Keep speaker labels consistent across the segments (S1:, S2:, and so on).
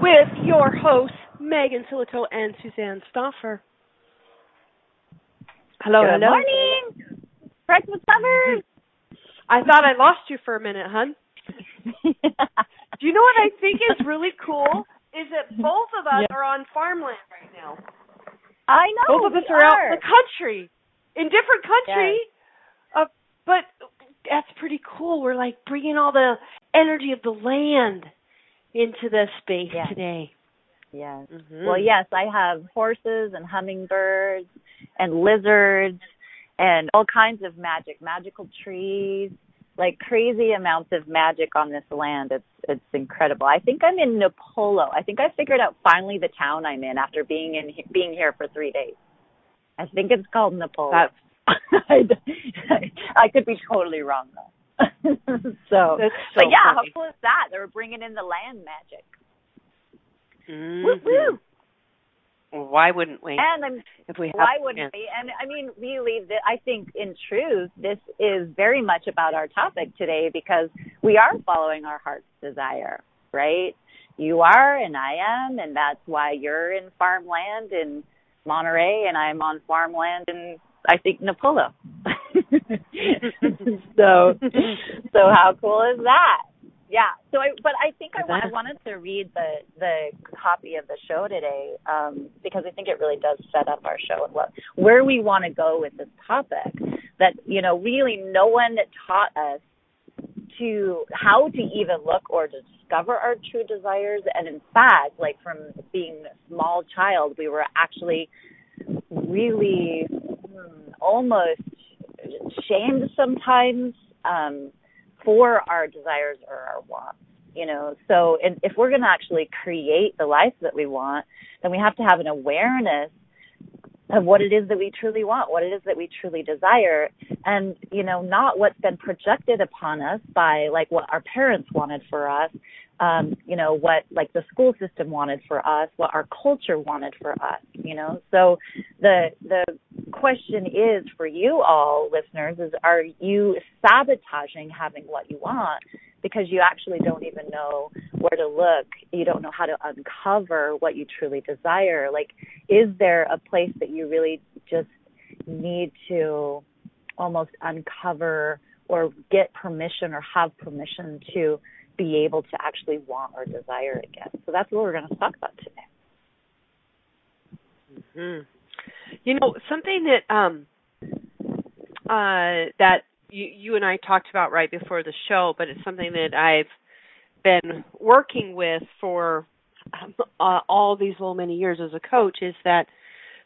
S1: with your hosts, Megan Sillito and Suzanne Stoffer. Hello,
S2: Good
S1: hello.
S2: morning, breakfast lovers.
S1: I thought I lost you for a minute, hun. Do you know what I think is really cool? Is that both of us
S2: Yeah.
S1: are on farmland right now.
S2: I know.
S1: both of us
S2: we
S1: are, out in the country, in different country. Uh, but that's pretty cool. We're like bringing all the energy of the land into the space
S2: Yeah.
S1: today.
S2: Yes.
S1: Mhm.
S2: Well, yes, I have horses and hummingbirds and lizards and all kinds of magic, magical trees, like crazy amounts of magic on this land. It's it's incredible. I think I'm in Napolo. I think I figured out finally the town I'm in after being in being here for 3 days. I think it's called Napolo.
S1: That's
S2: I, I could be totally wrong though. so,
S1: so
S2: but yeah,
S1: funny.
S2: how cool is that? They were bringing in the land magic.
S1: Mhm.
S2: Woo woo!
S1: Well, why wouldn't we?
S2: And I'm
S1: if we have
S2: why wouldn't we? And I mean, really, th- I think in truth, this is very much about our topic today because we are following our heart's desire, right? You are, and I am, and that's why you're in farmland in Monterey, and I'm on farmland in I think Napolo. so, so how cool is that? Yeah. So I, but I think I, I wanted to read the the copy of the show today um, because I think it really does set up our show and what where we want to go with this topic. That you know, really, no one taught us to how to even look or to discover our true desires. And in fact, like from being a small child, we were actually really hmm, almost shamed sometimes um, for our desires or our wants. You know, so and if we're going to actually create the life that we want, then we have to have an awareness of what it is that we truly want, what it is that we truly desire, and you know, not what's been projected upon us by like what our parents wanted for us, um, you know, what like the school system wanted for us, what our culture wanted for us, you know. So the the question is for you all listeners is are you sabotaging having what you want because you actually don't even know where to look. You don't know how to uncover what you truly desire. Like, is there a place that you really just need to almost uncover or get permission or have permission to be able to actually want or desire again? So that's what we're going to talk about today.
S1: hmm You know, something that um uh that you you and I talked about right before the show, but it's something that I've been working with for um, uh, all these little many years as a coach is that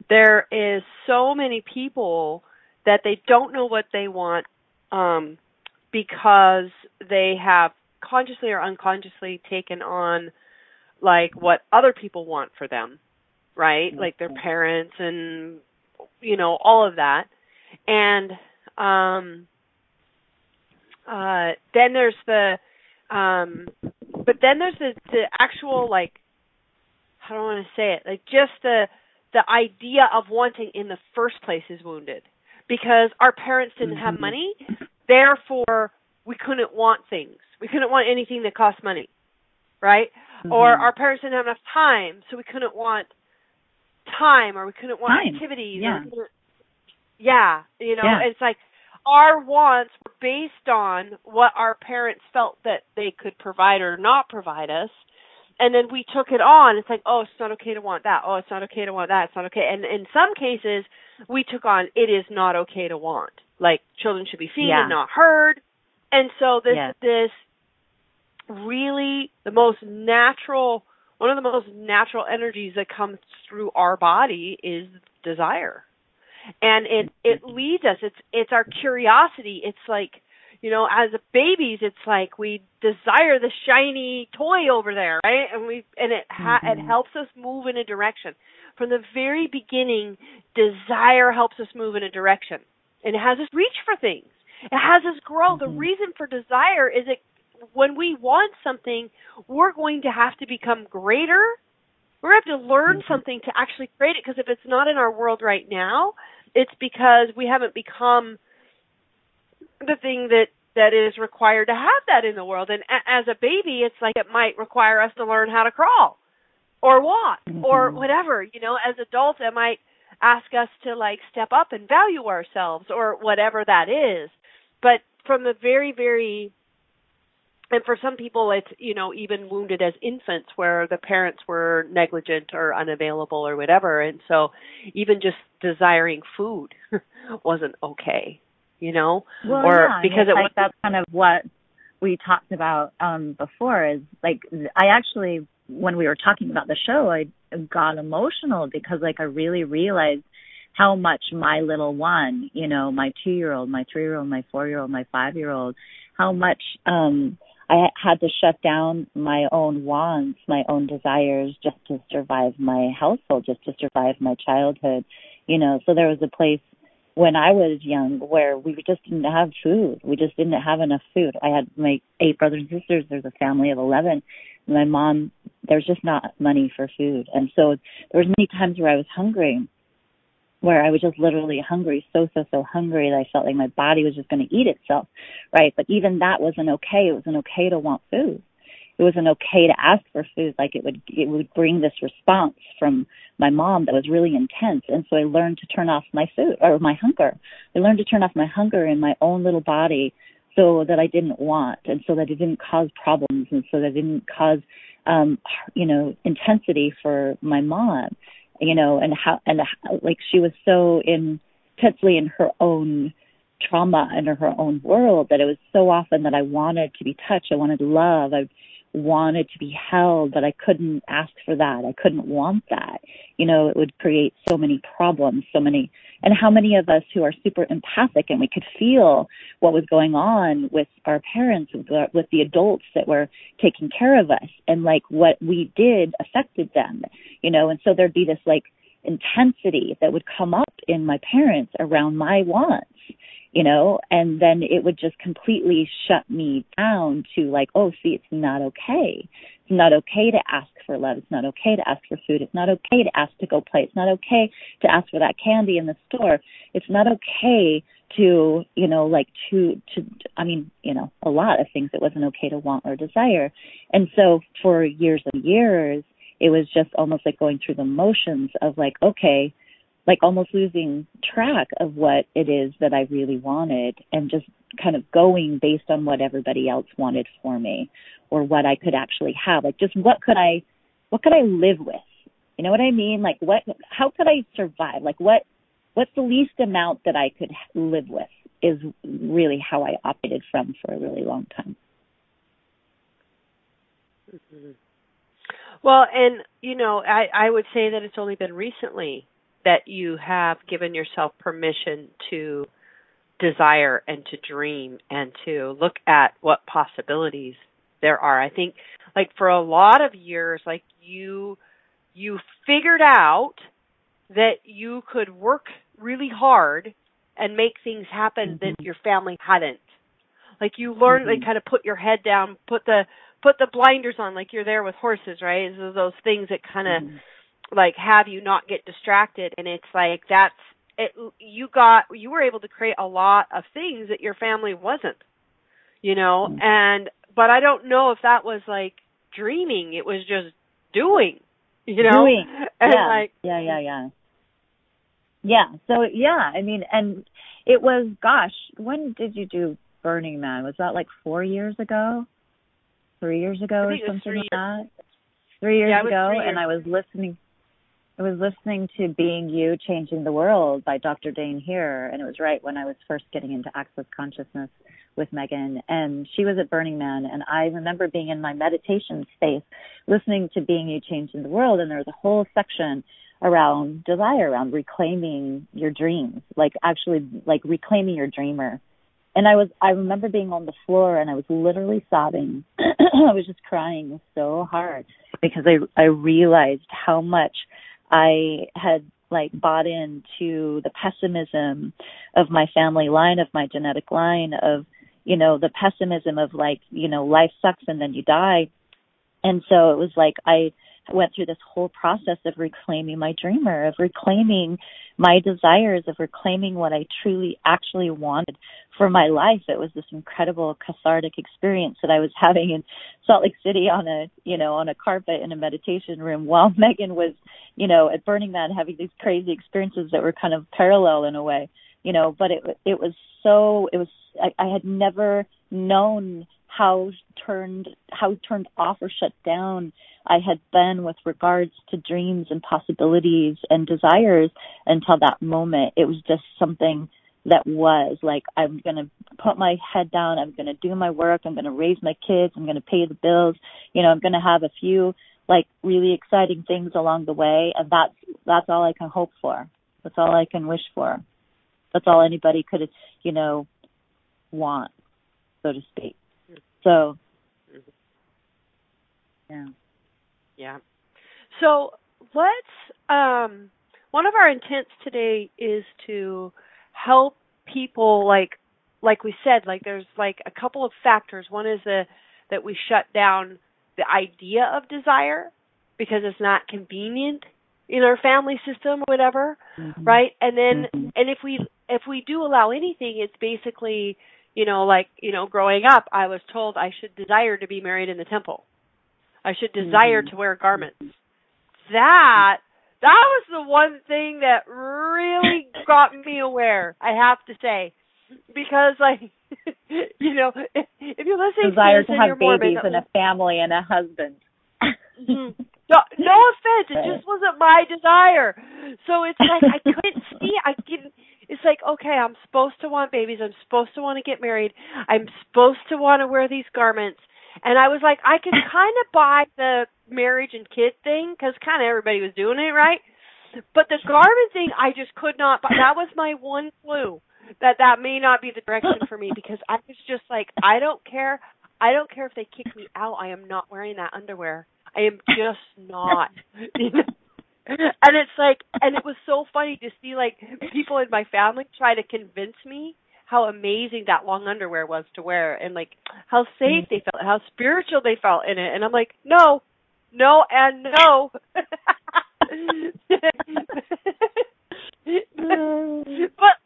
S1: there is so many people that they don't know what they want um because they have consciously or unconsciously taken on like what other people want for them right? Like their parents and you know all of that. And um uh then there's the um but then there's the the actual like how do I want to say it? Like just the the idea of wanting in the first place is wounded. Because our parents didn't have
S2: Mhm.
S1: money therefore we couldn't want things we couldn't want anything that cost money right or
S2: Mhm.
S1: our parents didn't have enough time so we couldn't want time or we couldn't want
S2: Time,
S1: activities
S2: yeah.
S1: or yeah you know
S2: Yeah.
S1: it's like our wants were based on what our parents felt that they could provide or not provide us and then we took it on. It's like, oh, it's not okay to want that. Oh, it's not okay to want that. It's not okay. And in some cases, we took on it is not okay to want. Like children should be seen
S2: Yeah.
S1: and not heard. And so this
S2: Yes.
S1: this really the most natural one of the most natural energies that comes through our body is desire. And it it leads us. It's it's our curiosity. It's like you know, as babies, it's like we desire the shiny toy over there, right? And we and it ha- it
S2: Mhm.
S1: helps us move in a direction. From the very beginning, desire helps us move in a direction, and it has us reach for things. It has us grow. The
S2: Mhm.
S1: reason for desire is it when we want something, we're going to have to become greater. We're going to have to learn
S2: Mhm.
S1: something to actually create it. Because if it's not in our world right now, it's because we haven't become the thing that that is required to have that in the world. And a- as a baby, it's like it might require us to learn how to crawl or walk or
S2: Mhm.
S1: whatever. You know, as adults, it might ask us to like step up and value ourselves or whatever that is. But from the very, very and for some people it's you know even wounded as infants where the parents were negligent or unavailable or whatever. And so even just desiring food wasn't okay you know?
S2: Well,
S1: or
S2: yeah,
S1: because it
S2: like
S1: was
S2: that's kind of what we talked about um before is like I actually when we were talking about the show I got emotional because like I really realized how much my little one, you know, my 2-year-old, my 3-year-old, my 4-year-old, my 5-year-old, how much um I had to shut down my own wants, my own desires just to survive my household, just to survive my childhood. You know, so there was a place when I was young where we just didn't have food. We just didn't have enough food. I had my eight brothers and sisters. There's a family of 11. My mom, there's just not money for food. And so there was many times where I was hungry, where I was just literally hungry, so, so, so hungry that I felt like my body was just going to eat itself. Right. But even that wasn't okay. It wasn't okay to want food. It wasn't okay to ask for food. Like it would, it would bring this response from my mom that was really intense. And so I learned to turn off my food or my hunger. I learned to turn off my hunger in my own little body so that I didn't want and so that it didn't cause problems and so that it didn't cause, um, you know, intensity for my mom, you know, and how, and how, like she was so intensely in her own trauma and her own world that it was so often that I wanted to be touched. I wanted love. I wanted to be held, but I couldn't ask for that. I couldn't want that. You know, it would create so many problems, so many, and how many of us who are super empathic and we could feel what was going on with our parents, with, the- with the adults that were taking care of us and like what we did affected them, you know, and so there'd be this like intensity that would come up in my parents around my wants you know, and then it would just completely shut me down to like, oh, see, it's not okay. It's not okay to ask for love. It's not okay to ask for food. It's not okay to ask to go play. It's not okay to ask for that candy in the store. It's not okay to, you know, like to, to, I mean, you know, a lot of things it wasn't okay to want or desire. And so for years and years, it was just almost like going through the motions of like, okay, like almost losing track of what it is that I really wanted and just kind of going based on what everybody else wanted for me or what I could actually have. Like just what could I what could I live with? You know what I mean? Like what how could I survive? Like what what's the least amount that I could live with is really how I operated from for a really long time.
S1: Mhm. Well, and you know, I I would say that it's only been recently that you have given yourself permission to desire and to dream and to look at what possibilities there are. I think like for a lot of years like you you figured out that you could work really hard and make things happen that
S2: Mhm.
S1: your family hadn't. Like you learned like
S2: Mhm.
S1: kind of put your head down, put the put the blinders on like you're there with horses, right? Those things that kind of
S2: Mhm.
S1: Like have you not get distracted and it's like that's it you got you were able to create a lot of things that your family wasn't you know
S2: Mhm.
S1: and but i don't know if that was like dreaming it was just doing you know
S2: Doing.
S1: and
S2: yeah.
S1: like
S2: yeah, yeah, yeah. Yeah. So yeah, I mean, and it was, gosh, when did you do Burning Man? Was that like four years ago, three years ago, or
S1: think it was
S2: something like that? three years
S1: yeah,
S2: ago,
S1: three years.
S2: and I was listening. I was listening to "Being You, Changing the World" by Dr. Dain Heer, and it was right when I was first getting into Access Consciousness with Megan, and she was at Burning Man, and I remember being in my meditation space, listening to "Being You, Changing the World," and there was a whole section around desire, around reclaiming your dreams, like actually like reclaiming your dreamer. And I was I remember being on the floor and I was literally sobbing. I was just crying so hard because I I realized how much I had like bought into the pessimism of my family line, of my genetic line, of, you know, the pessimism of like, you know, life sucks and then you die. And so it was like I went through this whole process of reclaiming my dreamer, of reclaiming my desires, of reclaiming what I truly actually wanted for my life. It was this incredible cathartic experience that I was having in Salt Lake City on a, you know, on a carpet in a meditation room while Megan was, you know, at Burning Man having these crazy experiences that were kind of parallel in a way, you know, but it, it was so, it was, I, I had never known how turned, how turned off or shut down I had been with regards to dreams and possibilities and desires until that moment. It was just something that was like, I'm going to put my head down. I'm going to do my work. I'm going to raise my kids. I'm going to pay the bills. You know, I'm going to have a few like really exciting things along the way. And that's, that's all I can hope for. That's all I can wish for. That's all anybody could, you know, want, so to speak. So, yeah.
S1: Yeah. So let's um one of our intents today is to help people like like we said, like there's like a couple of factors. One is the that we shut down the idea of desire because it's not convenient in our family system or whatever, mm-hmm. right? And then mm-hmm. and if we if we do allow anything, it's basically, you know, like, you know, growing up, I was told I should desire to be married in the temple I should desire mm-hmm. to wear garments. That that was the one thing that really got me aware. I have to say, because like you know, if, if you're listening
S2: desire
S1: to,
S2: to have babies and a family and a husband.
S1: mm-hmm. no, no offense, it just wasn't my desire. So it's like I couldn't see. I didn't. It's like okay, I'm supposed to want babies. I'm supposed to want to get married. I'm supposed to want to wear these garments. And I was like, I could kind of buy the marriage and kid thing because kind of everybody was doing it, right? But the garment thing, I just could not. Buy. That was my one clue that that may not be the direction for me because I was just like, I don't care. I don't care if they kick me out. I am not wearing that underwear. I am just not. and it's like, and it was so funny to see like people in my family try to convince me how amazing that long underwear was to wear and like how safe they felt, how spiritual they felt in it. And I'm like, no, no, and no. but,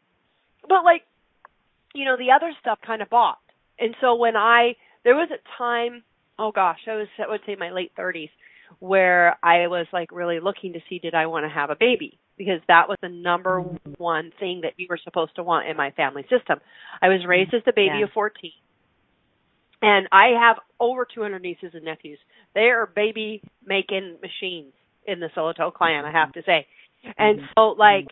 S1: but like, you know, the other stuff kind of bought. And so when I, there was a time, oh gosh, I was, I would say my late 30s, where I was like really looking to see did I want to have a baby because that was the number one thing that you were supposed to want in my family system. I was raised as the baby yeah. of 14. And I have over 200 nieces and nephews. They are baby making machines in the Sillito clan, I have to say. And mm-hmm. so like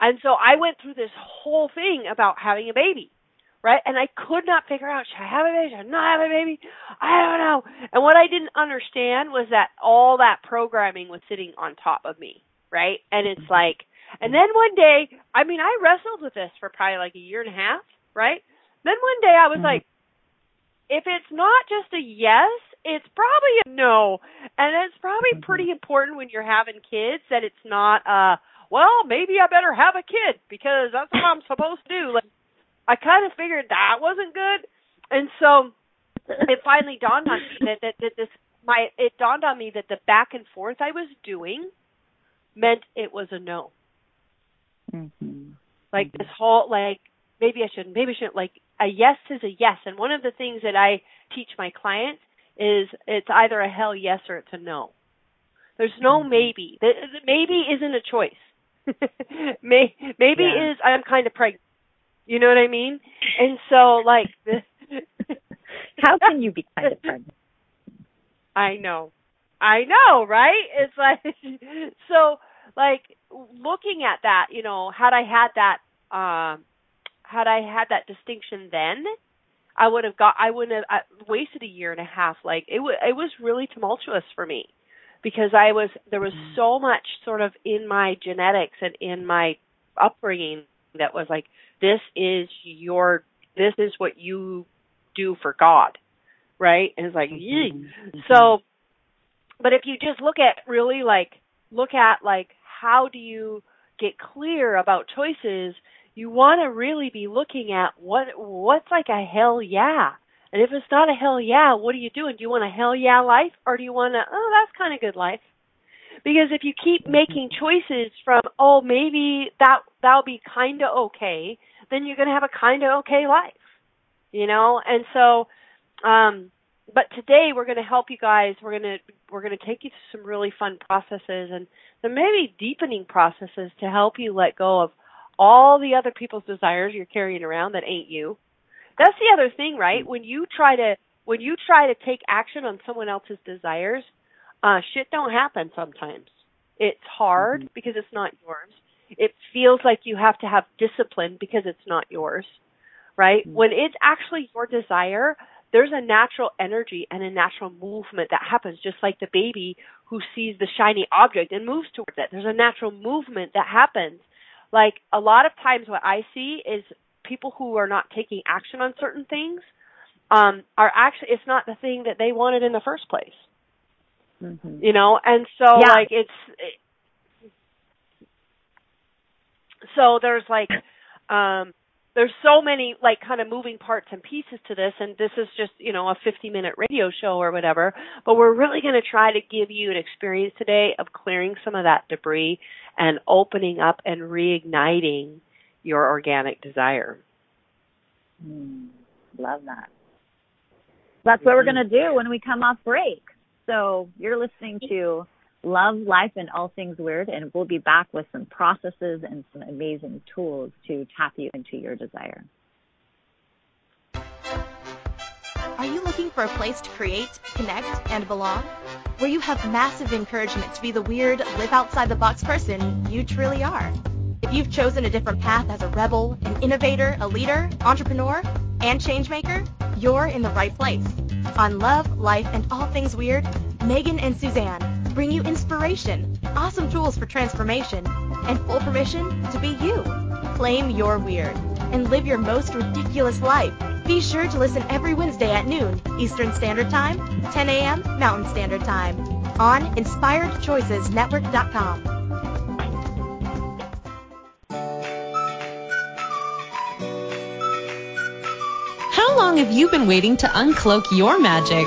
S1: and so I went through this whole thing about having a baby. Right? And I could not figure out should I have a baby? Should I not have a baby? I don't know. And what I didn't understand was that all that programming was sitting on top of me right? And it's mm-hmm. like, and then one day, I mean, I wrestled with this for probably like a year and a half, right? Then one day I was mm-hmm. like, if it's not just a yes, it's probably a no. And it's probably mm-hmm. pretty important when you're having kids that it's not uh well, maybe I better have a kid because that's what I'm supposed to do. Like I kind of figured that wasn't good. And so it finally dawned on me that, that, that this my it dawned on me that the back and forth I was doing meant it was a no.
S2: Mm-hmm.
S1: Like mm-hmm. this whole like maybe I shouldn't, maybe I shouldn't. Like a yes is a yes, and one of the things that I teach my clients is it's either a hell yes or it's a no. There's no mm-hmm. maybe. The, the maybe isn't a choice. May, maybe yeah. is I'm kind of pregnant. You know what I mean? And so like
S2: How can you be kind of pregnant?
S1: I know. I know, right? It's like so like looking at that, you know, had I had that um had I had that distinction then, I would have got I wouldn't have I wasted a year and a half. Like it was it was really tumultuous for me because I was there was
S2: Mm-hmm.
S1: so much sort of in my genetics and in my upbringing that was like this is your this is what you do for God, right? And it's like, yee.
S2: Mm-hmm.
S1: So, but if you just look at really like look at like how do you get clear about choices, you want to really be looking at what what's like a hell yeah. And if it's not a hell yeah, what are you doing? Do you want a hell yeah life or do you want a oh that's kind of good life? Because if you keep making choices from oh maybe that that'll be kind of okay, then you're going to have a kind of okay life. You know? And so um but today we're going to help you guys. We're going to we're going to take you through some really fun processes and some maybe deepening processes to help you let go of all the other people's desires you're carrying around that ain't you. That's the other thing, right? When you try to when you try to take action on someone else's desires, uh shit don't happen sometimes. It's hard because it's not yours. It feels like you have to have discipline because it's not yours. Right? When it's actually your desire, there's a natural energy and a natural movement that happens just like the baby who sees the shiny object and moves towards it. There's a natural movement that happens. Like a lot of times what I see is people who are not taking action on certain things um are actually it's not the thing that they wanted in the first place.
S2: Mhm.
S1: You know, and so
S2: Yeah.
S1: like it's it, so there's like um there's so many like kind of moving parts and pieces to this and this is just you know a 50 minute radio show or whatever but we're really going to try to give you an experience today of clearing some of that debris and opening up and reigniting your organic desire
S2: Mm, love that. That's what we're going to do when we come off break. So you're listening to Love, Life, and All Things Weird, and we'll be back with some processes and some amazing tools to tap you into your desire.
S3: Are you looking for a place to create, connect, and belong? Where you have massive encouragement to be the weird, live outside the box person you truly are. If you've chosen a different path as a rebel, an innovator, a leader, entrepreneur, and changemaker, you're in the right place. On Love, Life, and All Things Weird, Megan and Suzanne bring you inspiration, awesome tools for transformation, and full permission to be you. Claim your weird and live your most ridiculous life. Be sure to listen every Wednesday at noon Eastern Standard Time, 10 a.m. Mountain Standard Time on InspiredChoicesNetwork.com.
S4: How long have you been waiting to uncloak your magic?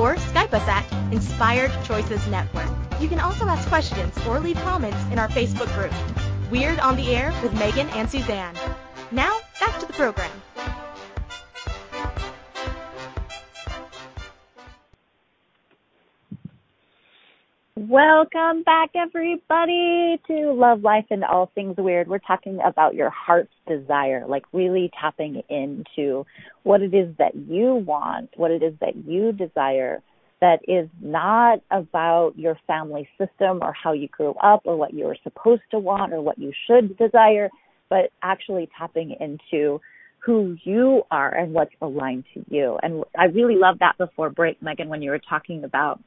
S3: or Skype us at Inspired Choices Network. You can also ask questions or leave comments in our Facebook group, Weird on the Air with Megan and Suzanne. Now, back to the program.
S2: Welcome back, everybody, to Love, Life, and All Things Weird. We're talking about your heart's desire, like really tapping into what it is that you want, what it is that you desire, that is not about your family system or how you grew up or what you were supposed to want or what you should desire, but actually tapping into who you are and what's aligned to you. And I really love that before break, Megan, when you were talking about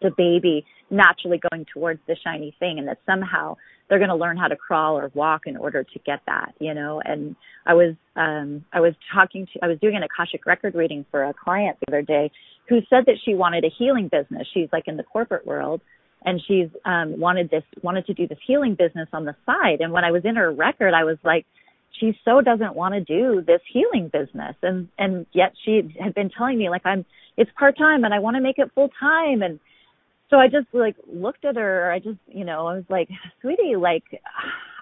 S2: the baby naturally going towards the shiny thing and that somehow they're going to learn how to crawl or walk in order to get that, you know. And I was um I was talking to I was doing an Akashic record reading for a client the other day who said that she wanted a healing business. She's like in the corporate world and she's um wanted this wanted to do this healing business on the side. And when I was in her record, I was like she so doesn't want to do this healing business and and yet she had been telling me like I'm it's part time and I want to make it full time and so I just like looked at her I just you know I was like sweetie like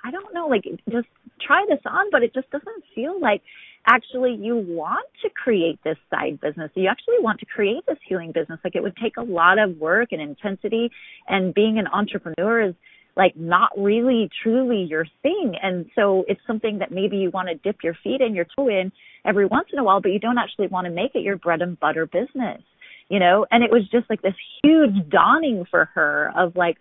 S2: I don't know like just try this on but it just doesn't feel like actually you want to create this side business. You actually want to create this healing business. Like it would take a lot of work and intensity and being an entrepreneur is like not really truly your thing. And so it's something that maybe you want to dip your feet in, your toe in every once in a while, but you don't actually want to make it your bread and butter business, you know? And it was just like this huge dawning for her of like,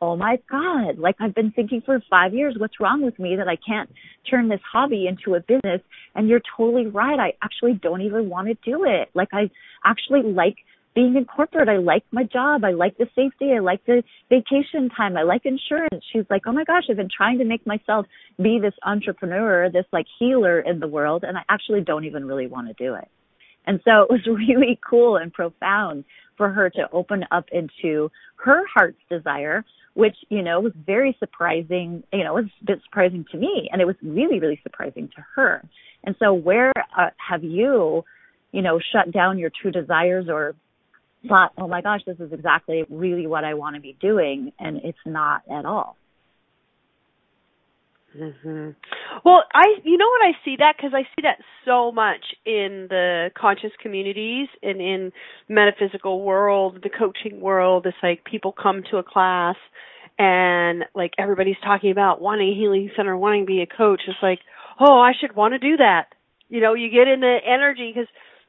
S2: oh my God, like I've been thinking for five years, what's wrong with me that I can't turn this hobby into a business? And you're totally right. I actually don't even want to do it. Like I actually like being in corporate. I like my job. I like the safety. I like the vacation time. I like insurance. She's like, oh my gosh, I've been trying to make myself be this entrepreneur, this like healer in the world, and I actually don't even really want to do it. And so it was really cool and profound for her to open up into her heart's desire, which, you know, was very surprising, you know, it was a bit surprising to me and it was really, really surprising to her. And so where uh, have you, you know, shut down your true desires or thought, oh my gosh, this is exactly really what I want to be doing, and it's not at all.
S1: Mhm. Well, I you know what I see that cuz I see that so much in the conscious communities and in metaphysical world, the coaching world, it's like people come to a class and like everybody's talking about wanting a healing center, wanting to be a coach. It's like, "Oh, I should want to do that." You know, you get in the energy cuz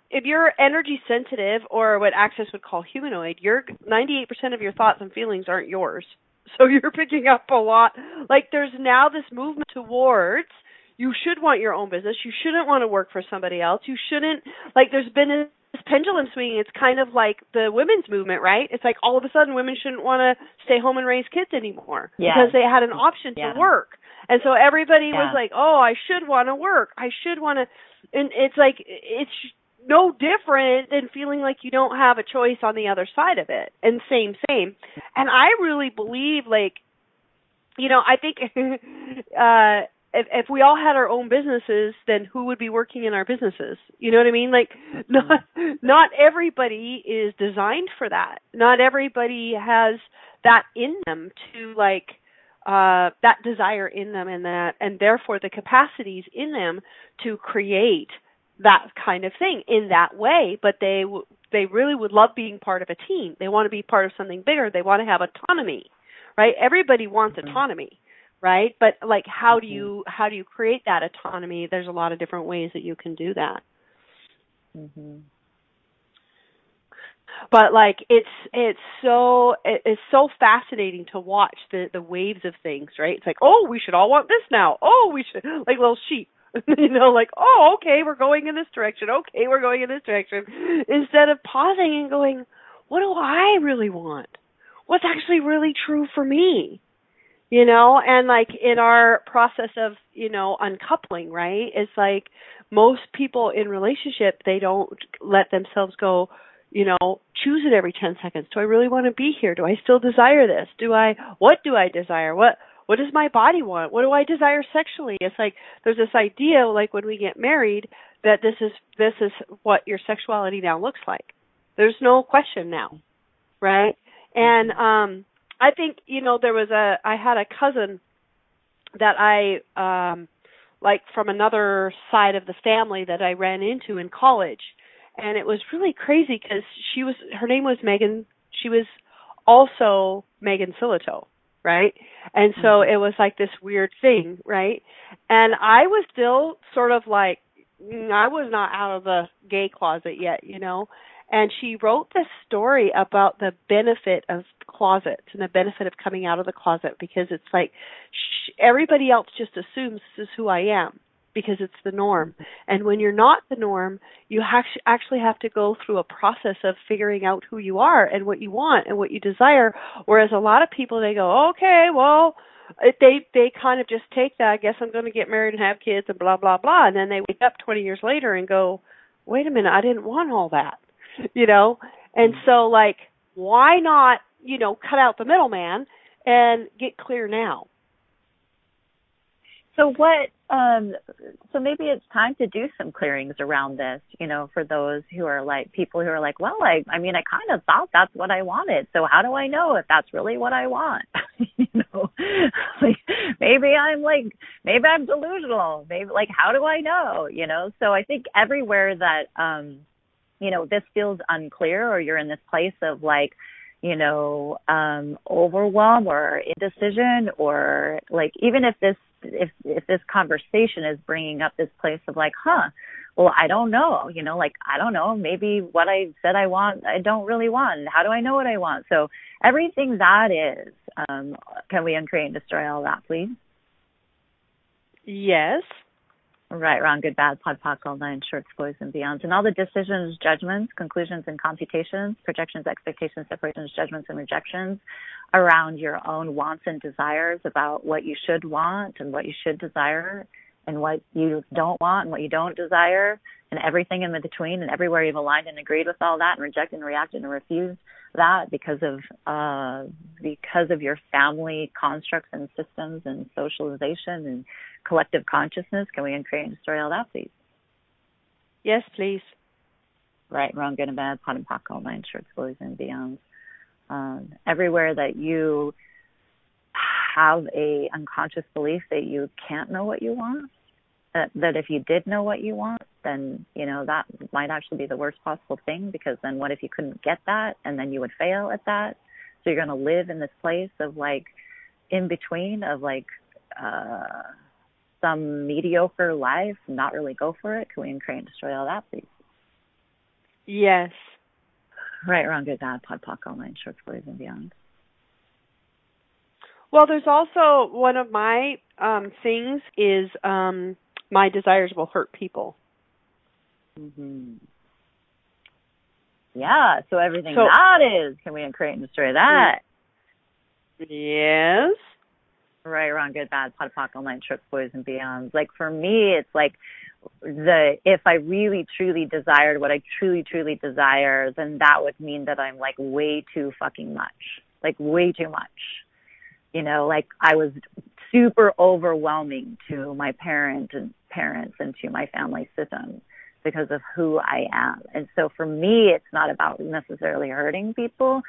S1: if you're energy sensitive or what Access would call humanoid, you're 98% of your thoughts and feelings aren't yours. So you're picking up a lot. Like there's now this movement towards you should want your own business. You shouldn't want to work for somebody else. You shouldn't like there's been this pendulum swinging. It's kind of like the women's movement, right? It's like all of a sudden women shouldn't want to stay home and raise kids anymore
S2: yeah.
S1: because they had an option
S2: yeah.
S1: to work. And so everybody
S2: yeah.
S1: was like, "Oh, I should want to work. I should want to." And it's like it's no different than feeling like you don't have a choice on the other side of it. And same, same. And I really believe, like, you know, I think uh if if we all had our own businesses, then who would be working in our businesses? You know what I mean? Like not not everybody is designed for that. Not everybody has that in them to like uh that desire in them and that and therefore the capacities in them to create that kind of thing in that way, but they they really would love being part of a team. They want to be part of something bigger. They want to have autonomy, right? Everybody wants mm-hmm. autonomy, right? But like how do you how do you create that autonomy? There's a lot of different ways that you can do that.
S2: Mm-hmm.
S1: But like it's it's so it's so fascinating to watch the the waves of things, right? It's like, "Oh, we should all want this now. Oh, we should like little sheep you know, like, oh, okay, we're going in this direction. Okay, we're going in this direction. Instead of pausing and going, what do I really want? What's actually really true for me? You know, and like in our process of, you know, uncoupling, right? It's like most people in relationship, they don't let themselves go, you know, choose it every 10 seconds. Do I really want to be here? Do I still desire this? Do I, what do I desire? What, what does my body want? What do I desire sexually? It's like there's this idea like when we get married that this is this is what your sexuality now looks like. There's no question now. Right? And um I think, you know, there was a I had a cousin that I um like from another side of the family that I ran into in college. And it was really crazy cuz she was her name was Megan. She was also Megan Sillito right? And so mm-hmm. it was like this weird thing, right? And I was still sort of like mm, I was not out of the gay closet yet, you know. And she wrote this story about the benefit of closets and the benefit of coming out of the closet because it's like sh- everybody else just assumes this is who I am, because it's the norm. And when you're not the norm, you actually have to go through a process of figuring out who you are and what you want and what you desire. Whereas a lot of people, they go, okay, well, they they kind of just take that. I guess I'm going to get married and have kids and blah blah blah, and then they wake up 20 years later and go, wait a minute, I didn't want all that, you know. And mm-hmm. so like, why not, you know, cut out the middleman and get clear now?
S2: So what um so maybe it's time to do some clearings around this, you know, for those who are like people who are like, well, I I mean, I kind of thought that's what I wanted. So how do I know if that's really what I want? you know. like maybe I'm like maybe I'm delusional. Maybe like how do I know, you know? So I think everywhere that um you know, this feels unclear or you're in this place of like you know, um, overwhelm or indecision or like even if this if if this conversation is bringing up this place of like, huh, well, I don't know, you know, like I don't know, maybe what I said I want, I don't really want. How do I know what I want? So everything that is, um, can we uncreate and destroy all that, please?
S1: Yes.
S2: Right, wrong, good, bad, POD, POC, all nine, shorts, boys, and beyonds. And all the decisions, judgments, conclusions, and computations, projections, expectations, separations, judgments, and rejections around your own wants and desires about what you should want and what you should desire and what you don't want and what you don't desire and everything in between and everywhere you've aligned and agreed with all that and rejected and reacted and refused that because of uh because of your family constructs and systems and socialization and collective consciousness? Can we uncreate and destroy all that please?
S1: Yes please.
S2: Right wrong good and bad POD and POC all nine shorts boys and beyonds. Um, everywhere that you have a unconscious belief that you can't know what you want that, that if you did know what you want then you know that might actually be the worst possible thing because then what if you couldn't get that and then you would fail at that? So you're going to live in this place of like in between of like uh some mediocre life not really go for it can we uncreate and destroy all that please
S1: yes
S2: Right, wrong, good, bad, POD, POC, all nine, short stories, and beyond.
S1: Well, there's also one of my um, things is um, my desires will hurt people.
S2: Mm-hmm. Yeah, so everything so, that is, can we create and destroy that?
S1: Yes.
S2: Right, wrong, good, bad, POD, POC, all nine, short boys, and beyond. Like for me, it's like the if I really truly desired what I truly truly desire, then that would mean that I'm like way too fucking much. Like way too much. You know, like I was super overwhelming to my parent and parents and to my family system because of who I am. And so for me it's not about necessarily hurting people.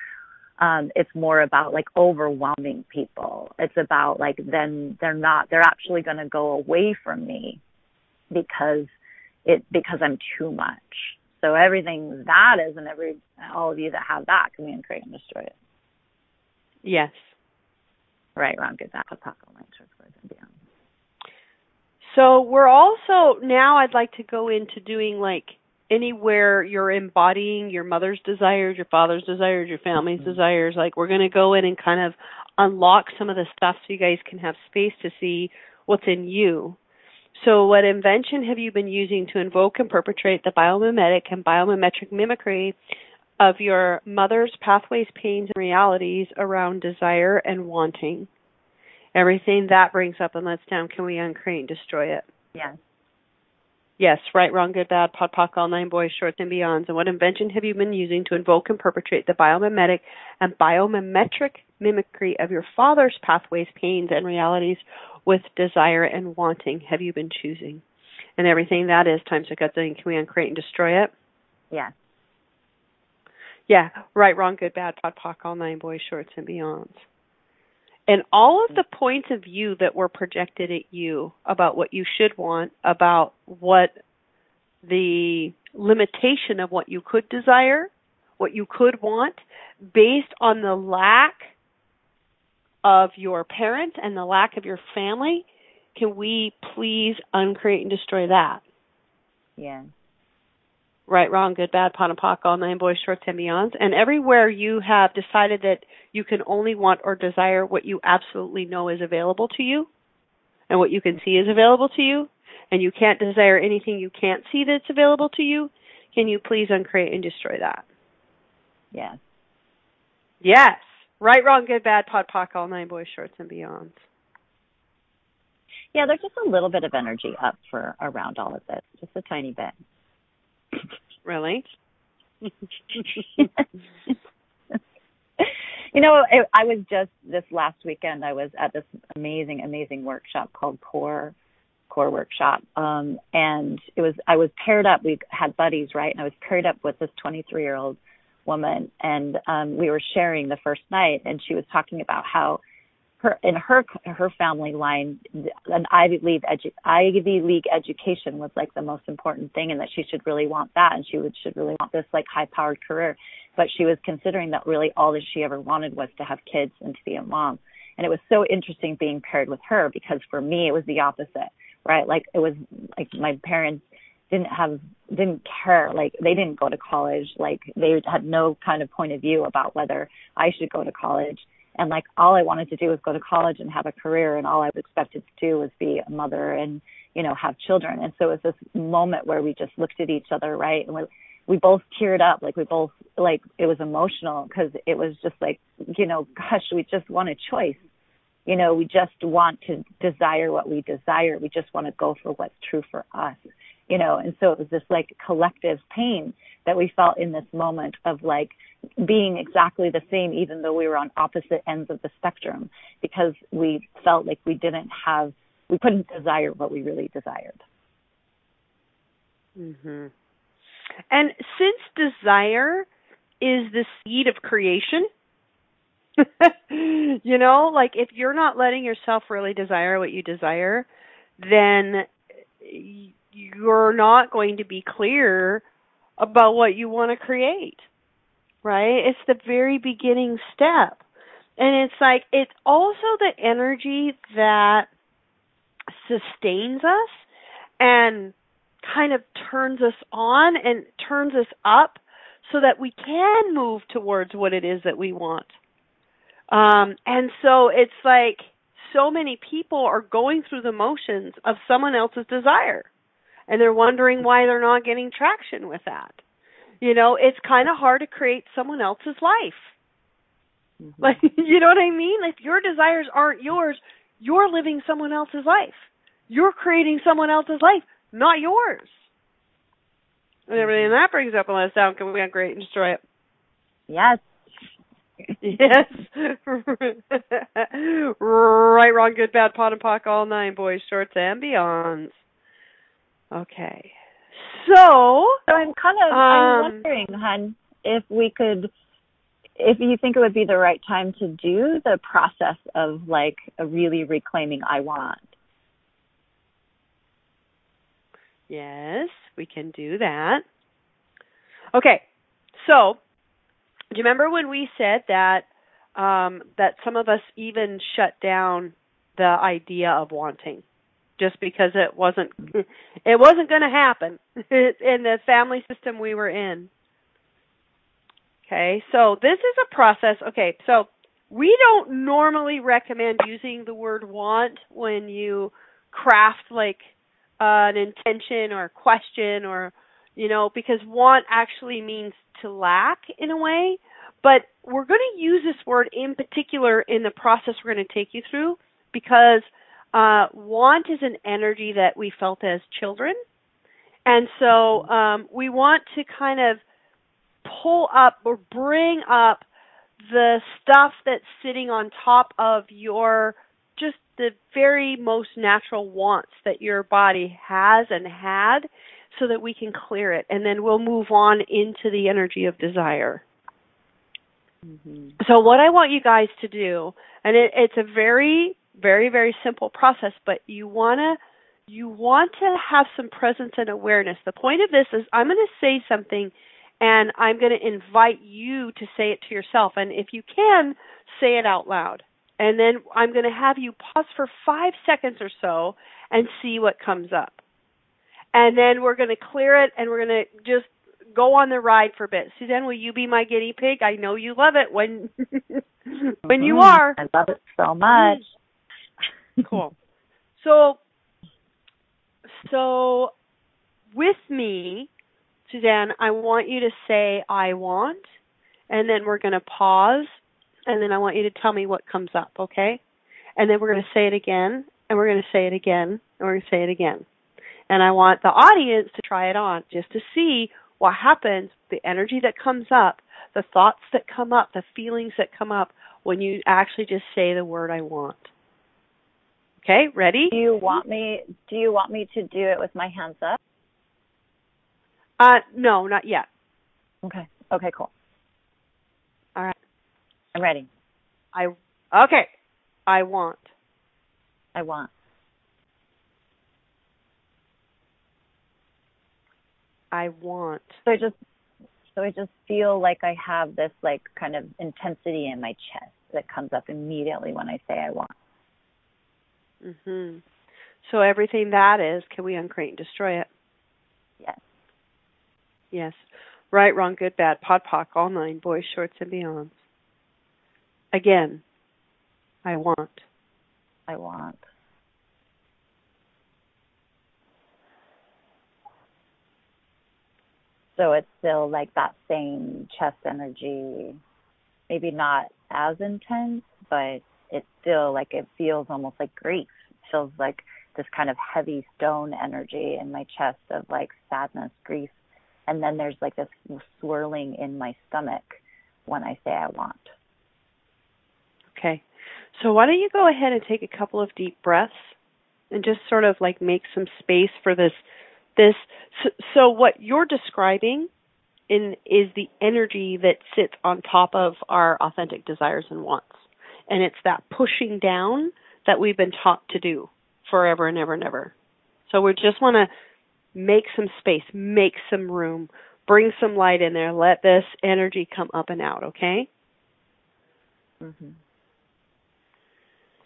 S2: Um, it's more about like overwhelming people. It's about like then they're not they're actually gonna go away from me because it because I'm too much. So everything that is, and every all of you that have that can be create and destroy it.
S1: Yes.
S2: Right, wrong, good, bad, apocalypse, and beyond.
S1: So we're also now. I'd like to go into doing like anywhere you're embodying your mother's desires, your father's desires, your family's mm-hmm. desires. Like we're going to go in and kind of unlock some of the stuff so you guys can have space to see what's in you so, what invention have you been using to invoke and perpetrate the biomimetic and biomimetric mimicry of your mother's pathways, pains, and realities around desire and wanting? Everything that brings up and lets down, can we uncreate and destroy it?
S2: Yes.
S1: Yes, right, wrong, good, bad, POD, POC, all nine boys, shorts, and beyonds. And what invention have you been using to invoke and perpetrate the biomimetic and biomimetric mimicry of your father's pathways, pains, and realities with desire and wanting have you been choosing? And everything that is times a gazillion, can we uncreate and destroy it?
S2: Yeah.
S1: Yeah, right, wrong, good, bad, POD, POC, all nine boys, shorts, and beyonds. And all of the points of view that were projected at you about what you should want, about what the limitation of what you could desire, what you could want, based on the lack of your parent and the lack of your family, can we please uncreate and destroy that?
S2: Yeah.
S1: Right, wrong, good, bad, POD and POC, all nine boys, shorts, and beyonds. And everywhere you have decided that you can only want or desire what you absolutely know is available to you and what you can see is available to you, and you can't desire anything you can't see that's available to you, can you please uncreate and destroy that?
S2: Yes.
S1: Yes. Right, wrong, good, bad, pod, poc, all nine boys, shorts, and beyonds.
S2: Yeah, there's just a little bit of energy up for around all of this, just a tiny bit.
S1: Really?
S2: you know, I was just this last weekend. I was at this amazing, amazing workshop called Core Core Workshop, um, and it was I was paired up. We had buddies, right? And I was paired up with this 23 year old woman, and um, we were sharing the first night, and she was talking about how her in her her family line an Ivy League edu- Ivy League education was like the most important thing and that she should really want that and she would should really want this like high powered career. But she was considering that really all that she ever wanted was to have kids and to be a mom. And it was so interesting being paired with her because for me it was the opposite right? Like it was like my parents didn't have didn't care. Like they didn't go to college. Like they had no kind of point of view about whether I should go to college and like all I wanted to do was go to college and have a career and all I was expected to do was be a mother and you know have children. And so it was this moment where we just looked at each other right and we we both teared up like we both like it was emotional because it was just like you know gosh we just want a choice. You know we just want to desire what we desire. We just want to go for what's true for us you know and so it was this like collective pain that we felt in this moment of like being exactly the same even though we were on opposite ends of the spectrum because we felt like we didn't have we couldn't desire what we really desired.
S1: Mhm and since desire is the seed of creation you know like if you're not letting yourself really desire what you desire then you're not going to be clear about what you want to create right? It's the very beginning step. And it's like, it's also the energy that sustains us and kind of turns us on and turns us up so that we can move towards what it is that we want. Um, and so it's like so many people are going through the motions of someone else's desire and they're wondering why they're not getting traction with that. You know, it's kind of hard to create someone else's life. Mm-hmm. Like, you know what I mean? If your desires aren't yours, you're living someone else's life. You're creating someone else's life, not yours. And everything mm-hmm. that brings up and lets down, can we uncreate and destroy it?
S2: Yes.
S1: yes. right, wrong, good, bad, POD and POC, all nine, boys, shorts, and beyonds. Okay. So,
S2: so I'm kind of um, I'm wondering, hun, if we could, if you think it would be the right time to do the process of like a really reclaiming I want.
S1: Yes, we can do that. Okay, so do you remember when we said that um, that some of us even shut down the idea of wanting? Just because it wasn't it wasn't going to happen in the family system we were in. Okay, so this is a process. Okay, so we don't normally recommend using the word want when you craft like uh, an intention or a question or you know because want actually means to lack in a way but we're going to use this word in particular in the process we're going to take you through because uh, want is an energy that we felt as children. And so um, we want to kind of pull up or bring up the stuff that's sitting on top of your just the very most natural wants that your body has and had so that we can clear it and then we'll move on into the energy of desire. Mm-hmm. So what I want you guys to do, and it, it's a very very very simple process but you want to you want to have some presence and awareness the point of this is i'm going to say something and i'm going to invite you to say it to yourself and if you can say it out loud and then i'm going to have you pause for 5 seconds or so and see what comes up and then we're going to clear it and we're going to just go on the ride for a bit. Suzanne, will you be my guinea pig? I know you love it when when you
S2: mm-hmm.
S1: are.
S2: I love it so much.
S1: Cool. So so with me, Suzanne, I want you to say I want and then we're going to pause and then I want you to tell me what comes up, okay? And then we're going to say it again and we're going to say it again and we're going to say it again. And I want the audience to try it on just to see what happens, the energy that comes up, the thoughts that come up, the feelings that come up when you actually just say the word I want. Okay, ready?
S2: Do you want me do you want me to do it with my hands up?
S1: Uh no, not yet.
S2: Okay. Okay, cool.
S1: All right.
S2: I'm ready.
S1: I okay. I want.
S2: I want.
S1: I want.
S2: So I just so I just feel like I have this like kind of intensity in my chest that comes up immediately when I say I want.
S1: Mhm. So everything that is, can we uncreate and destroy it?
S2: Yes.
S1: Yes. Right, wrong, good, bad, pod, poc, all nine, boys, shorts, and beyonds. Again, I want.
S2: I want. So it's still like that same chest energy, maybe not as intense, but it's still like it feels almost like grief. It feels like this kind of heavy stone energy in my chest of like sadness, grief. And then there's like this swirling in my stomach when I say I want.
S1: Okay. So why don't you go ahead and take a couple of deep breaths and just sort of like make some space for this this so, so what you're describing in is the energy that sits on top of our authentic desires and wants. And it's that pushing down that we've been taught to do forever and ever and ever. So we just want to make some space, make some room, bring some light in there, let this energy come up and out, okay?
S2: Mm-hmm.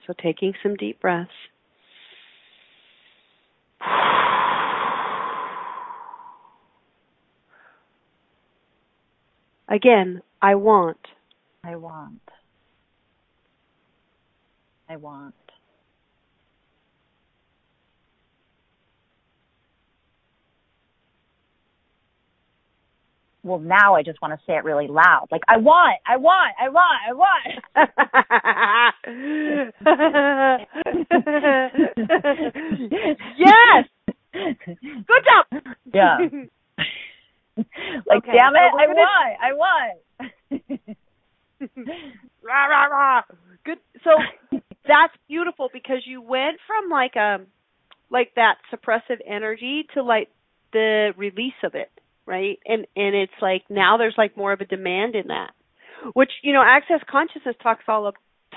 S1: So taking some deep breaths. Again, I want.
S2: I want. I want. Well, now I just want to say it really loud. Like, I want, I want, I want,
S1: I want. yes! Good job!
S2: Yeah. like,
S1: Okay,
S2: damn it,
S1: so
S2: I
S1: we're
S2: want, I want.
S1: rah rah rah. Good. So that's beautiful because you went from like um like that suppressive energy to like the release of it, right? And and it's like now there's like more of a demand in that. Which, you know, access consciousness talks all the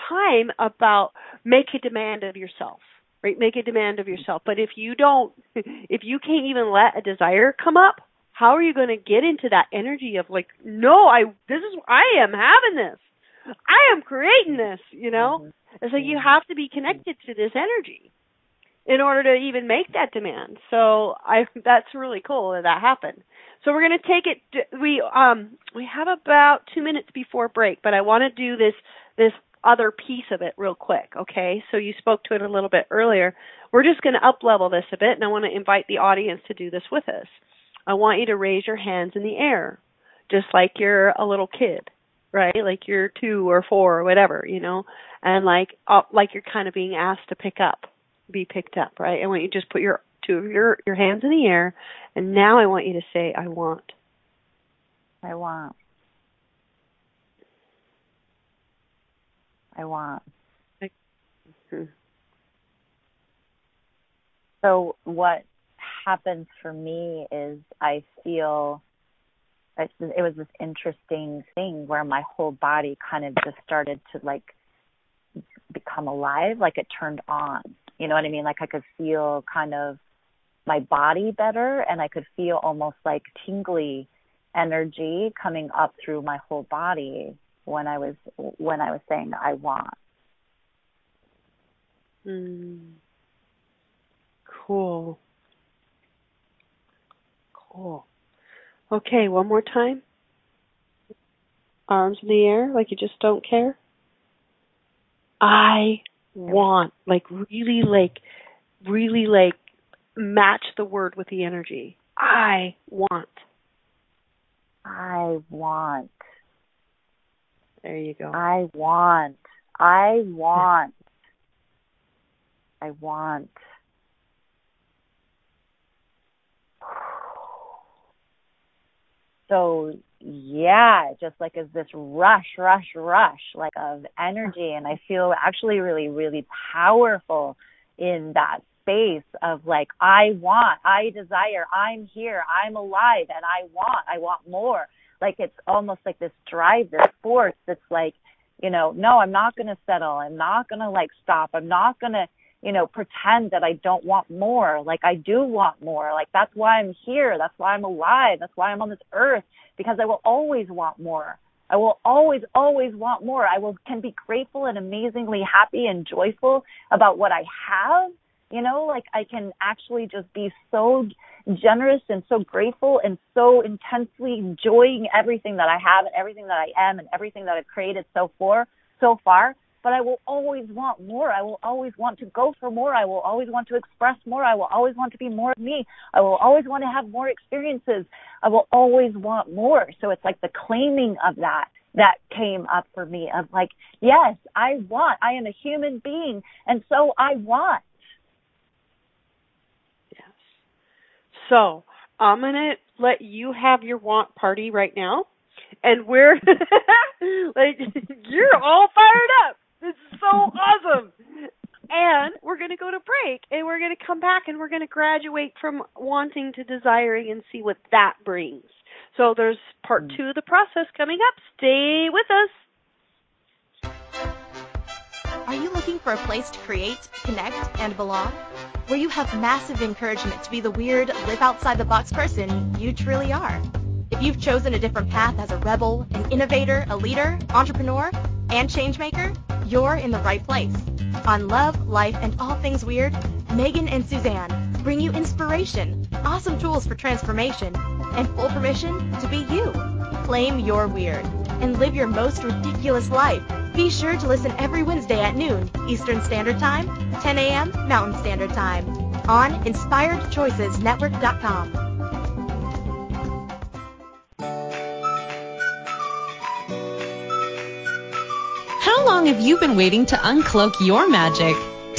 S1: time about make a demand of yourself. Right? Make a demand of yourself. But if you don't if you can't even let a desire come up, how are you going to get into that energy of like, no, I this is I am having this. I am creating this, you know?
S2: Mm-hmm.
S1: It's like you have to be connected to this energy in order to even make that demand. So I that's really cool that that happened. So we're going to take it we um we have about 2 minutes before break, but I want to do this this other piece of it real quick, okay? So you spoke to it a little bit earlier. We're just going to up level this a bit and I want to invite the audience to do this with us. I want you to raise your hands in the air just like you're a little kid right? Like you're two or four or whatever, you know, and like uh, like you're kind of being asked to pick up, be picked up, right? I want you to just put your two of your your hands in the air, and now I want you to say, "I want."
S2: I want. I want.
S1: Mm-hmm.
S2: So what happens for me is I feel it, was this interesting thing where my whole body kind of just started to like become alive, like it turned on. You know what I mean? Like I could feel kind of my body better and I could feel almost like tingly energy coming up through my whole body when I was when I was saying I want.
S1: Mm. Cool. Cool. Okay, one more time. Arms in the air like you just don't care. I want like really like really like match the word with the energy. I want.
S2: I want.
S1: There you go.
S2: I want. I want. I want. So yeah, just like is this rush, rush, rush, like of energy, and I feel actually really, really powerful in that space of like I want, I desire, I'm here, I'm alive, and I want, I want more. Like it's almost like this drive, this force that's like, you know, no, I'm not going to settle. I'm not going to like stop. I'm not going to you know, pretend that I don't want more. Like I do want more. Like that's why I'm here. That's why I'm alive. That's why I'm on this earth because I will always want more. I will always, always want more. I will can be grateful and amazingly happy and joyful about what I have. You know, like I can actually just be so generous and so grateful and so intensely enjoying everything that I have and everything that I am and everything that I've created so far, so far but I will always want more. I will always want to go for more. I will always want to express more. I will always want to be more of me. I will always want to have more experiences. I will always want more. So it's like the claiming of that that came up for me of like, yes, I want. I am a human being and so I want.
S1: Yes. So I'm going to let you have your want party right now and we're like you're all fired up. This is so awesome. And we're going to go to break and we're going to come back and we're going to graduate from wanting to desiring and see what that brings. So there's part
S2: Mm.
S1: two of the process coming up. Stay with us.
S3: Are you looking for a place to create, connect, and belong? Where you have massive encouragement to be the weird, live outside the box person you truly are. If you've chosen a different path as a rebel, an innovator, a leader, entrepreneur, and changemaker, you're in the right place. On Love, Life, and All Things Weird, Megan and Suzanne bring you inspiration, awesome tools for transformation, and full permission to be you. Claim your weird and live your most ridiculous life. Be sure to listen every Wednesday at noon Eastern Standard Time, 10 a.m. Mountain Standard Time on InspiredChoicesNetwork.com.
S4: How long have you been waiting to uncloak your magic?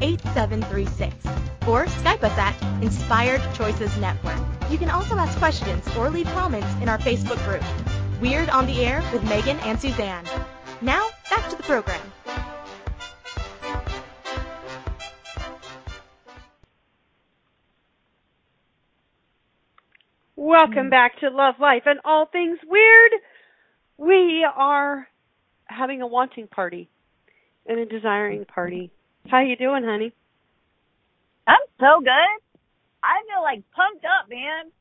S3: 613-800-8736 or Skype us at Inspired Choices Network. You can also ask questions or leave comments in our Facebook group. Weird on the Air with Megan and Suzanne. Now, back to the program.
S1: Welcome mm. back to Love Life and All Things Weird. We are having a wanting party and a desiring mm-hmm. party. How you doing, honey?
S2: I'm so good. I feel like pumped up, man.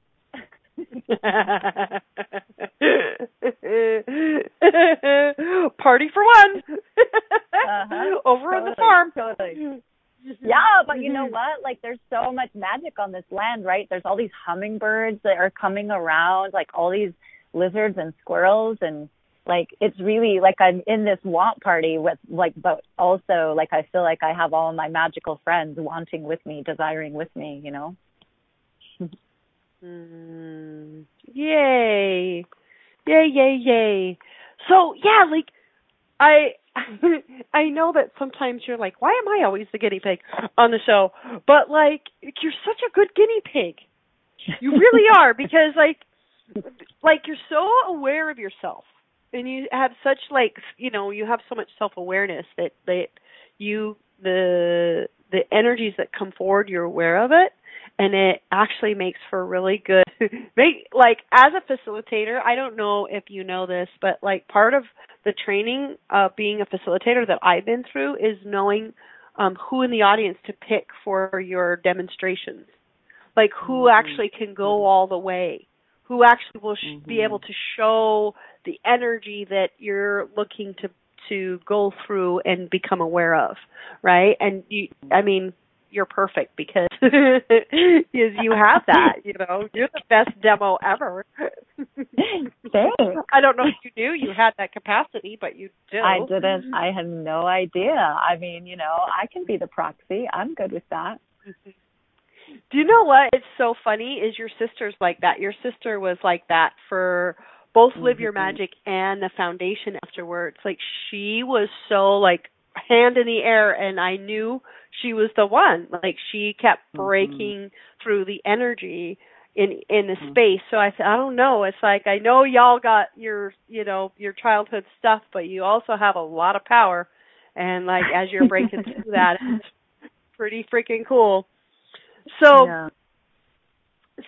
S1: Party for one.
S2: Uh-huh.
S1: Over on the farm.
S2: totally. Yeah, but you know what? Like there's so much magic on this land, right? There's all these hummingbirds that are coming around, like all these lizards and squirrels and like it's really like I'm in this want party with like but also like I feel like I have all my magical friends wanting with me, desiring with me, you know?
S1: Mm, yay. Yay, yay, yay. So, yeah, like I I know that sometimes you're like, why am I always the guinea pig on the show? But like you're such a good guinea pig. You really are because like like you're so aware of yourself and you have such like you know you have so much self awareness that that you the the energies that come forward you're aware of it and it actually makes for really good make like as a facilitator i don't know if you know this but like part of the training of being a facilitator that i've been through is knowing um who in the audience to pick for your demonstrations like who mm-hmm. actually can go mm-hmm. all the way who actually will sh- mm-hmm. be able to show the energy that you're looking to to go through and become aware of right? And you i mean you're perfect because you have that you know? You're the best demo ever.
S2: Thanks.
S1: i don't know if you knew you had that capacity but you do.
S2: I didn't. I had no idea. I mean you know i can be the proxy. I'm good with that.
S1: Do you know what it's so funny is your sister's like that. Your sister was like that for both live mm-hmm. your magic and the foundation afterwards like she was so like hand in the air and i knew she was the one like she kept mm-hmm. breaking mm-hmm. through the energy in in the mm-hmm. space so i said i don't know it's like i know y'all got your you know your childhood stuff but you also have a lot of power and like as you're breaking through that it's pretty freaking cool so yeah.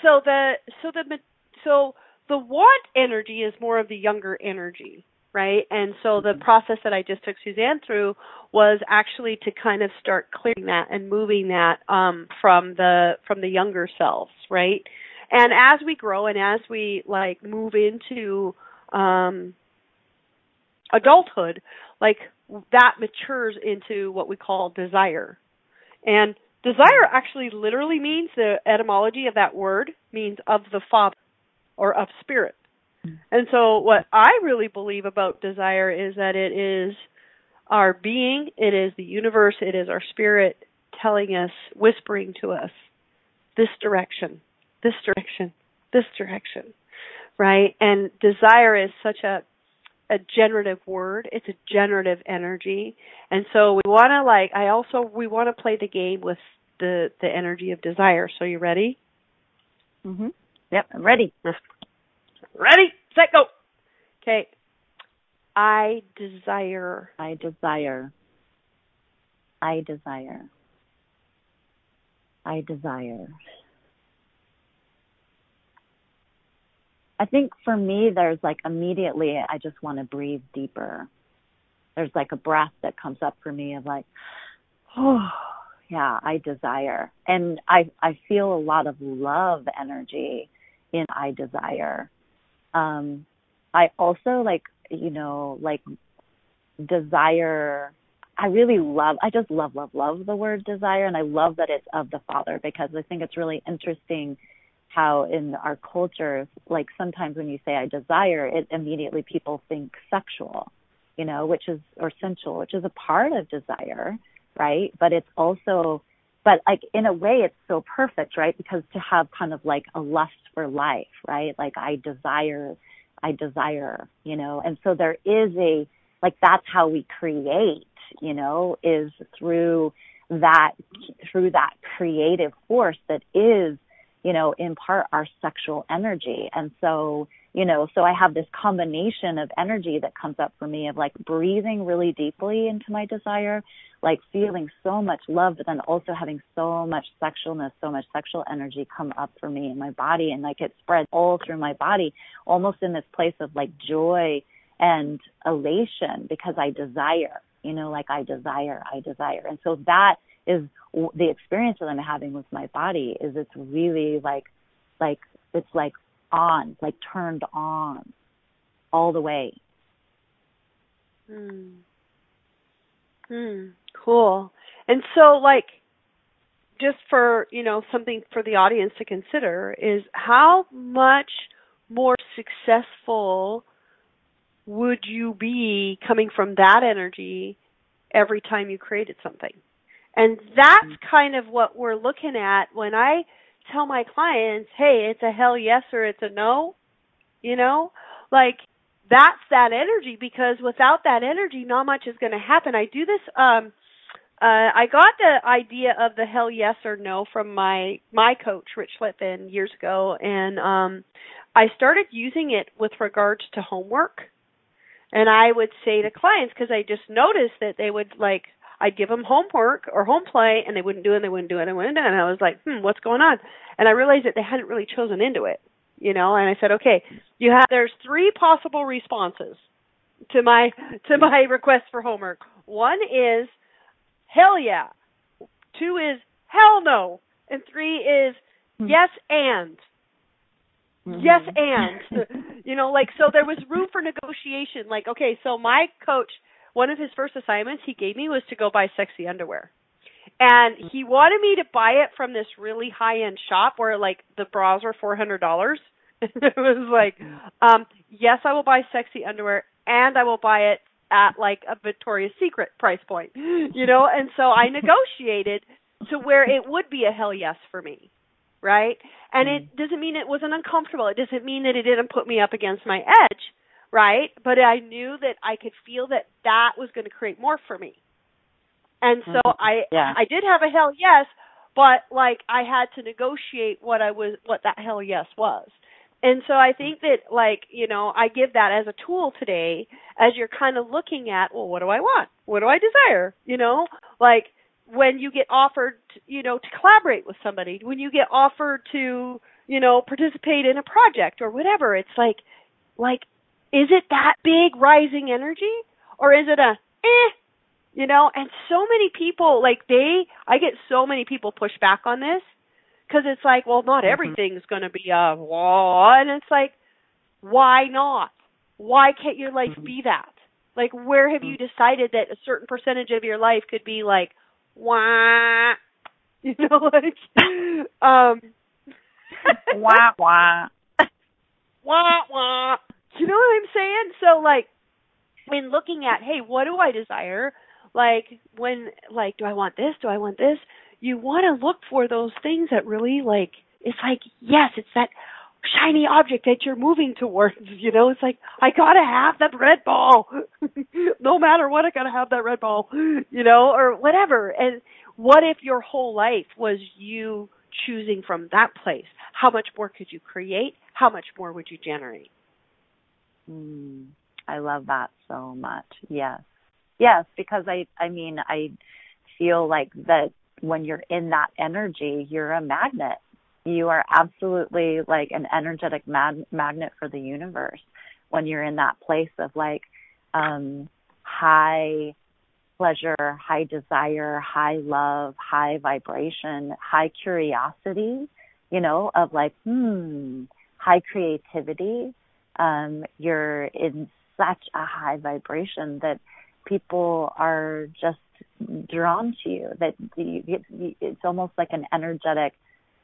S1: so the so the so the want energy is more of the younger energy, right? And so the mm-hmm. process that I just took Suzanne through was actually to kind of start clearing that and moving that um, from the from the younger selves, right? And as we grow and as we like move into um, adulthood, like that matures into what we call desire. And desire actually literally means the etymology of that word means of the Father or of spirit. Hmm. And so what I really believe about desire is that it is our being, it is the universe, it is our spirit telling us, whispering to us, this direction, this direction, this direction, right? And desire is such a a generative word. It's a generative energy. And so we want to like I also we want to play the game with the the energy of desire. So you ready?
S2: Mhm. Yep, I'm ready.
S1: Ready, set, go. Okay. I desire.
S2: I desire. I desire. I desire. I think for me, there's like immediately, I just want to breathe deeper. There's like a breath that comes up for me of like, oh, yeah, I desire. And I, I feel a lot of love energy in I desire. Um, I also like, you know, like desire. I really love, I just love, love, love the word desire. And I love that it's of the Father because I think it's really interesting how in our culture, like sometimes when you say I desire, it immediately people think sexual, you know, which is, or sensual, which is a part of desire, right? But it's also but like in a way it's so perfect right? Because to have kind of like a lust for life right? Like i desire i desire you know? And so there is a like that's how we create you know is through that through that creative force that is you know in part our sexual energy. And so you know so i have this combination of energy that comes up for me of like breathing really deeply into my desire like feeling so much love, but then also having so much sexualness, so much sexual energy come up for me in my body and like it spreads all through my body, almost in this place of like joy and elation because I desire, you know, like I desire, I desire. And so that is the experience that I'm having with my body is it's really like, like, it's like on, like turned on all the way.
S1: Hmm. Hmm. Cool. And so, like, just for you know something for the audience to consider is how much more successful would you be coming from that energy every time you created something? And that's mm-hmm. kind of what we're looking at when I tell my clients, hey, it's a hell yes or it's a no, you know? Like, that's that energy because without that energy, not much is going to happen. I do this um, uh, I got the idea of the hell yes or no from my my coach Rich Litvin years ago, and um, I started using it with regards to homework. And I would say to clients because I just noticed that they would like I'd give them homework or home play, and they wouldn't do it, and they wouldn't do it, and they wouldn't do it, and I was like, hmm, what's going on? And I realized that they hadn't really chosen into it, you know. And I said, okay, you have there's three possible responses to my to my request for homework. One is hell yeah. Two is hell no. And three is yes and. Mm-hmm. Yes and. you know, like so there was room for negotiation. Like, okay, so my coach, one of his first assignments he gave me was to go buy sexy underwear. And he wanted me to buy it from this really high end shop where like the bras were four hundred dollars. it was like, um, yes, I will buy sexy underwear and I will buy it at like a Victoria's Secret price point, you know, and so I negotiated to where it would be a hell yes for me, right? And it mm-hmm. doesn't mean it wasn't uncomfortable. It doesn't mean that it didn't put me up against my edge, right? But I knew that I could feel that that was going to create more for me. And so mm-hmm. I yeah. I did have a hell yes, but like I had to negotiate what I was what that hell yes was. And so I think that like, you know, I give that as a tool today as you're kind of looking at, well, what do I want? What do I desire? You know, like when you get offered, you know, to collaborate with somebody, when you get offered to, you know, participate in a project or whatever, it's like like is it that big rising energy or is it a eh you know and so many people like they i get so many people push back on this because it's like, well, not mm-hmm. everything's going to be a wall, and it's like, why not? Why can't your life mm-hmm. be that? Like, where have you mm-hmm. decided that a certain percentage of your life could be like, wah, you know, like, um,
S2: wah wah,
S1: wah wah. You know what I'm saying? So, like, when looking at, hey, what do I desire? Like, when, like, do I want this? Do I want this? you want to look for those things that really like it's like yes it's that shiny object that you're moving towards you know it's like i gotta have that red ball no matter what i gotta have that red ball you know or whatever and what if your whole life was you choosing from that place how much more could you create how much more would you generate
S2: mm, i love that so much yes yes because i i mean i feel like that when you're in that energy, you're a magnet. You are absolutely like an energetic mag- magnet for the universe when you're in that place of like um high pleasure, high desire, high love, high vibration, high curiosity, you know, of like, hmm, high creativity. Um, you're in such a high vibration that people are just drawn to you that you, it's almost like an energetic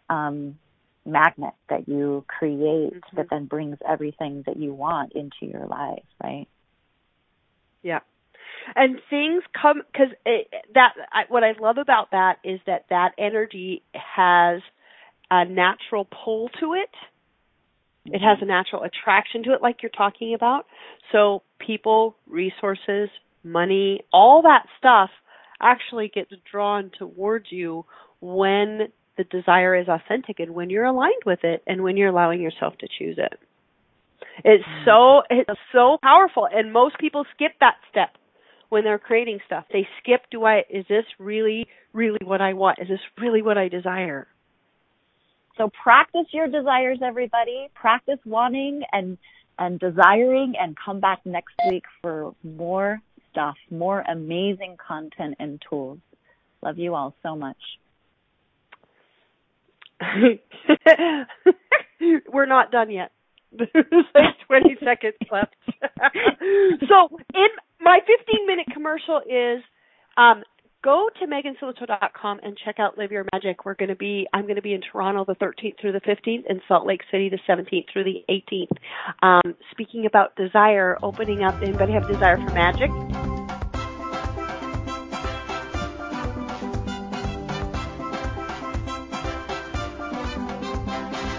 S2: um, magnet that you create mm-hmm. that then brings everything that you want into your life right?
S1: Yeah. And things come because that I, what i love about that is that that energy has a natural pull to it it has a natural attraction to it like you're talking about so people resources money all that stuff actually gets drawn towards you when the desire is authentic and when you're aligned with it and when you're allowing yourself to choose it. It's mm. so it's so powerful and most people skip that step when they're creating stuff. They skip do I is this really really what I want? Is this really what I desire?
S2: So practice your desires everybody. Practice wanting and and desiring and come back next week for more stuff, more amazing content and tools. Love you all so much.
S1: We're not done yet. There's like 20 seconds left. so, in my 15 minute commercial is um, go to megansillito.com and check out Live Your Magic. We're going to be, I'm going to be in Toronto the 13th through the 15th and Salt Lake City the 17th through the 18th. Um, speaking about desire, opening up, anybody have desire for magic?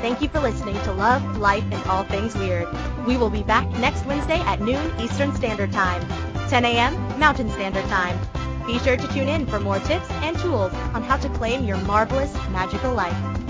S3: Thank you for listening to Love, Life, and All Things Weird. We will be back next Wednesday at noon Eastern Standard Time, 10 a.m. Mountain Standard Time. Be sure to tune in for more tips and tools on how to claim your marvelous magical life.